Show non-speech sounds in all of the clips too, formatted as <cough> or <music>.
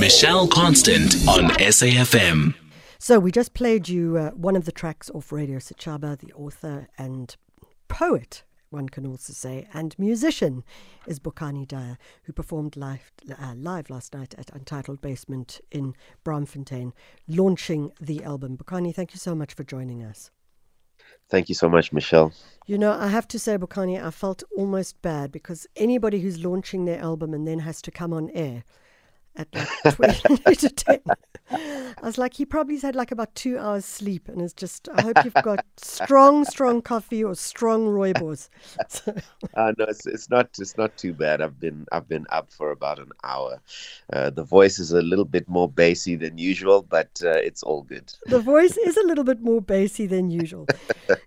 Michelle Constant on SAFM. So we just played you uh, one of the tracks off Radio Sechaba, the author and poet, one can also say, and musician is Bokani Dyer, who performed live, uh, live last night at Untitled Basement in Braamfontein, launching the album. Bokani, thank you so much for joining us. Thank you so much, Michelle. You know, I have to say, Bokani, I felt almost bad because anybody who's launching their album and then has to come on air at like 20 <laughs> to 10. I was like, he probably had like about two hours sleep and is just, I hope you've got strong, strong coffee or strong rooibos. So. <laughs> Uh, no, it's, it's not, it's not too bad. I've been, I've been up for about an hour. Uh, the voice is a little bit more bassy than usual, but uh, it's all good. The voice is a little bit more bassy than usual.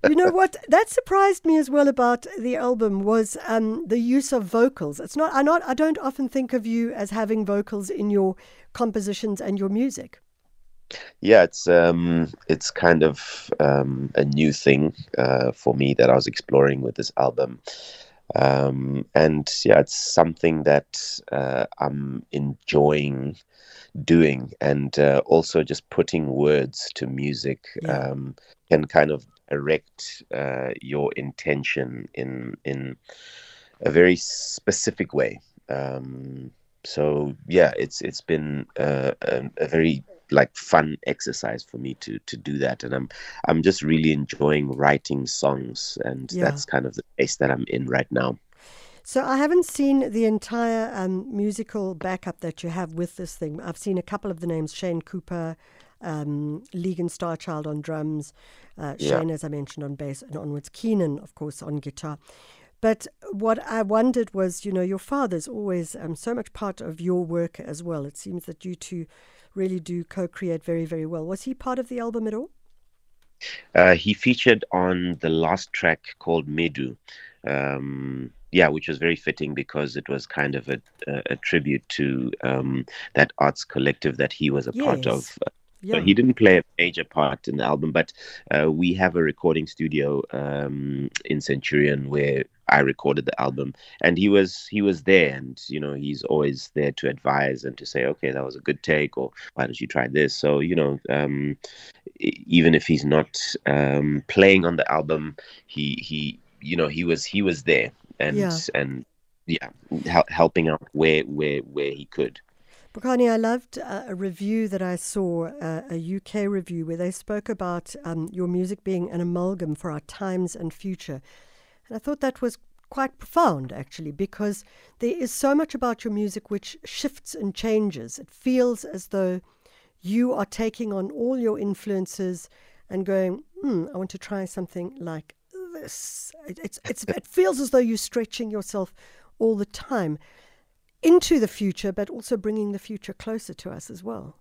you know what? That surprised me as well about the album was um, the use of vocals. It's not, I not, I don't often think of you as having vocals in your compositions and your music? Yeah, it's um, it's kind of um, a new thing uh, for me that I was exploring with this album, um, and yeah, it's something that uh, I'm enjoying doing, and uh, also just putting words to music yeah. um, can kind of direct uh, your intention in in a very specific way. Um, so yeah, it's it's been uh, a, a, very like fun exercise for me to to do that, and I'm I'm just really enjoying writing songs, and yeah. that's kind of the place that I'm in right now. So I haven't seen the entire um, musical backup that you have with this thing. I've seen a couple of the names: Shane Cooper, um, Legan Starchild on drums, uh, Shane, yeah. as I mentioned, on bass, and onwards Keenan, of course, on guitar. But what I wondered was, you know, your father's always um, so much part of your work as well. It seems that you two really do co create very, very well. Was he part of the album at all? Uh, he featured on the last track called Medu. Um, yeah, which was very fitting because it was kind of a, a, a tribute to um, that arts collective that he was a yes. part of. Yeah. So he didn't play a major part in the album, but uh, we have a recording studio um, in Centurion where I recorded the album, and he was he was there, and you know he's always there to advise and to say, okay, that was a good take, or why don't you try this? So you know, um, even if he's not um, playing on the album, he he you know he was he was there and yeah. and yeah, helping out where where where he could. Bokani, I loved uh, a review that I saw, uh, a UK review, where they spoke about um, your music being an amalgam for our times and future. And I thought that was quite profound, actually, because there is so much about your music which shifts and changes. It feels as though you are taking on all your influences and going, hmm, I want to try something like this. It, it's, it's, it feels as though you're stretching yourself all the time into the future, but also bringing the future closer to us as well.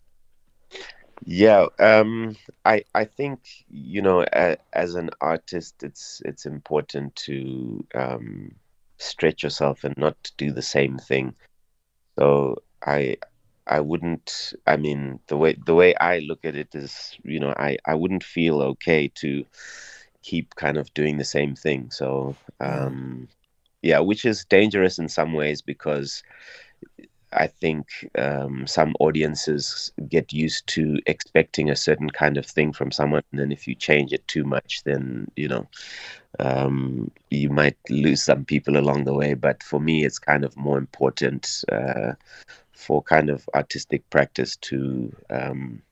Yeah, um, I I think you know as an artist, it's it's important to um, stretch yourself and not do the same thing. So I I wouldn't. I mean, the way the way I look at it is, you know, I I wouldn't feel okay to keep kind of doing the same thing. So um, yeah, which is dangerous in some ways because I think um, some audiences get used to expecting a certain kind of thing from someone, and then if you change it too much, then you know um, you might lose some people along the way. But for me, it's kind of more important uh, for kind of artistic practice to um,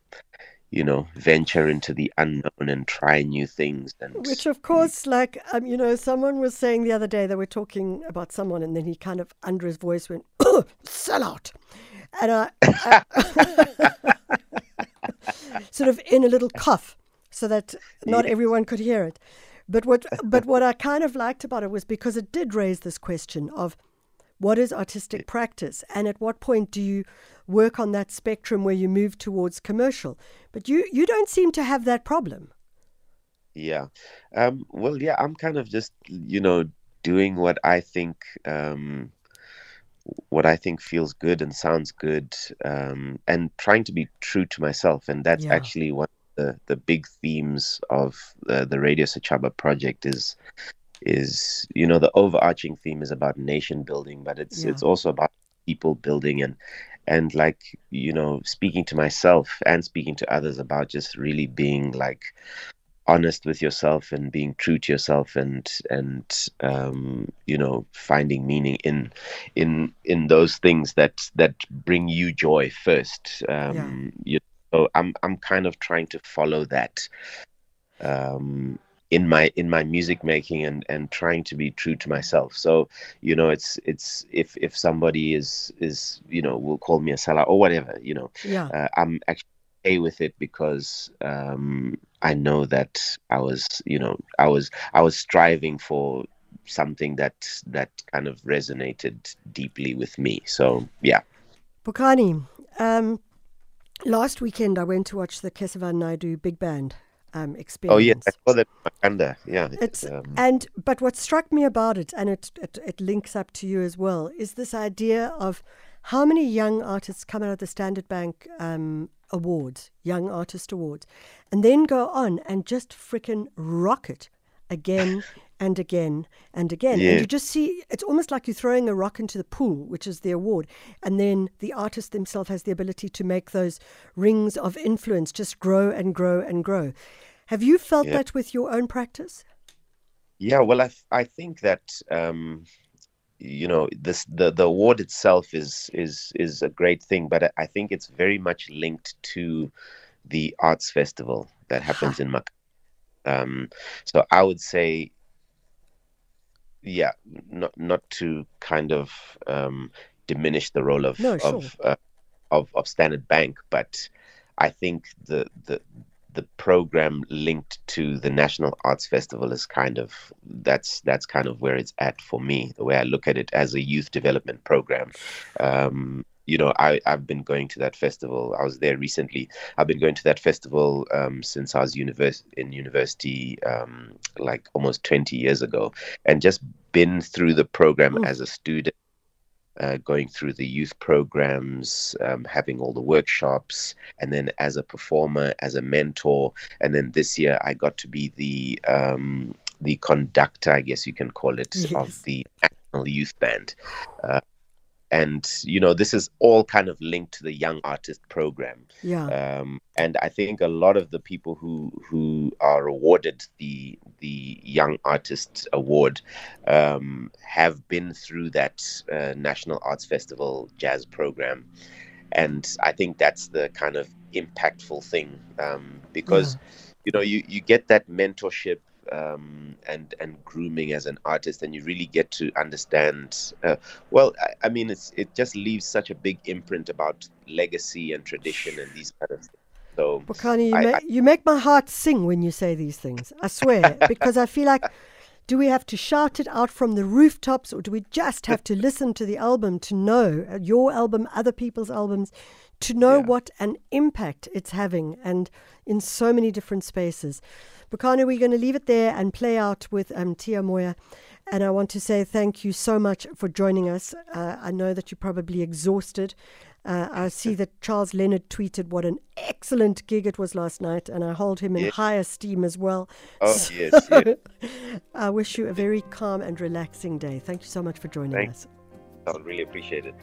you know, venture into the unknown and try new things. And Which, of course, like, um, you know, someone was saying the other day, they were talking about someone, and then he kind of, under his voice, went, <coughs> sell out. And I, I <laughs> sort of in a little cough so that not yes. everyone could hear it. But what, but what I kind of liked about it was because it did raise this question of what is artistic practice and at what point do you work on that spectrum where you move towards commercial. But you, you don't seem to have that problem. Yeah. Um, well, yeah, I'm kind of just, you know, doing what I think. Um, what I think feels good and sounds good, um, and trying to be true to myself, and that's yeah. actually one of the, the big themes of the, the Radio Sechaba project is is you know the overarching theme is about nation building, but it's yeah. it's also about people building and and like you know speaking to myself and speaking to others about just really being like honest with yourself and being true to yourself and and um, you know finding meaning in in in those things that that bring you joy first um, yeah. you know, I'm I'm kind of trying to follow that um, in my in my music making and and trying to be true to myself. So you know it's it's if if somebody is is you know will call me a seller or whatever you know yeah. uh, i'm actually okay with it because um i know that i was you know i was i was striving for something that that kind of resonated deeply with me. So yeah. Bokani, um last weekend i went to watch the Kesivan Naidoo big band um, experience. Oh yeah, I saw that Makhanda. Yeah, it's um, and but what struck me about it, and it, it it links up to you as well, is this idea of how many young artists come out of the Standard Bank um, Awards, Young Artist Awards, and then go on and just freaking rock it again <laughs> and again and again. Yeah. And you just see it's almost like you're throwing a rock into the pool, which is the award. And then the artist themselves has the ability to make those rings of influence just grow and grow and grow. Have you felt yeah. that with your own practice? Yeah, well, I, I think that. Um, you know this the the award itself is is is a great thing but i think it's very much linked to the arts festival that happens in Mac. Um, so I would say yeah, not not to kind of um, diminish the role of no, sure. of, uh, of of Standard Bank, but I think the the the program linked to the National Arts Festival is kind of that's that's kind of where it's at for me. The way I look at it as a youth development program. Um, you know, I, I've been going to that festival. I was there recently. I've been going to that festival um, since I was univers- in university, um, like almost 20 years ago, and just been through the program mm. as a student. Uh, going through the youth programs, um, having all the workshops, and then as a performer, as a mentor, and then this year I got to be the um, the conductor, I guess you can call it, yes. of the National Youth Band. Uh, and you know this is all kind of linked to the young artist program. Yeah. Um, and i think a lot of the people who who are awarded the the young artist award um, have been through that uh, national arts festival jazz program. And i think that's the kind of impactful thing um, because yeah. you know you you get that mentorship um, and and grooming as an artist, and you really get to understand. Uh, well, I, I, mean, it's it just leaves such a big imprint about legacy and tradition and these kind of things. So, Bokani, you, I, I, you make my heart sing when you say these things. I swear, <laughs> because I feel like. Do we have to shout it out from the rooftops, or do we just have to listen to the album to know uh, your album, other people's albums, to know yeah. what an impact it's having, and in so many different spaces? Bokani, we're going to leave it there and play out with um, Tia Moya. And I want to say thank you so much for joining us. Uh, I know that you're probably exhausted. Uh, I see that Charles Leonard tweeted what an excellent gig it was last night, and I hold him in yes. high esteem as well. Oh, so yes, yes. <laughs> I wish you a very calm and relaxing day. Thank you so much for joining Thanks. us. I really appreciate it.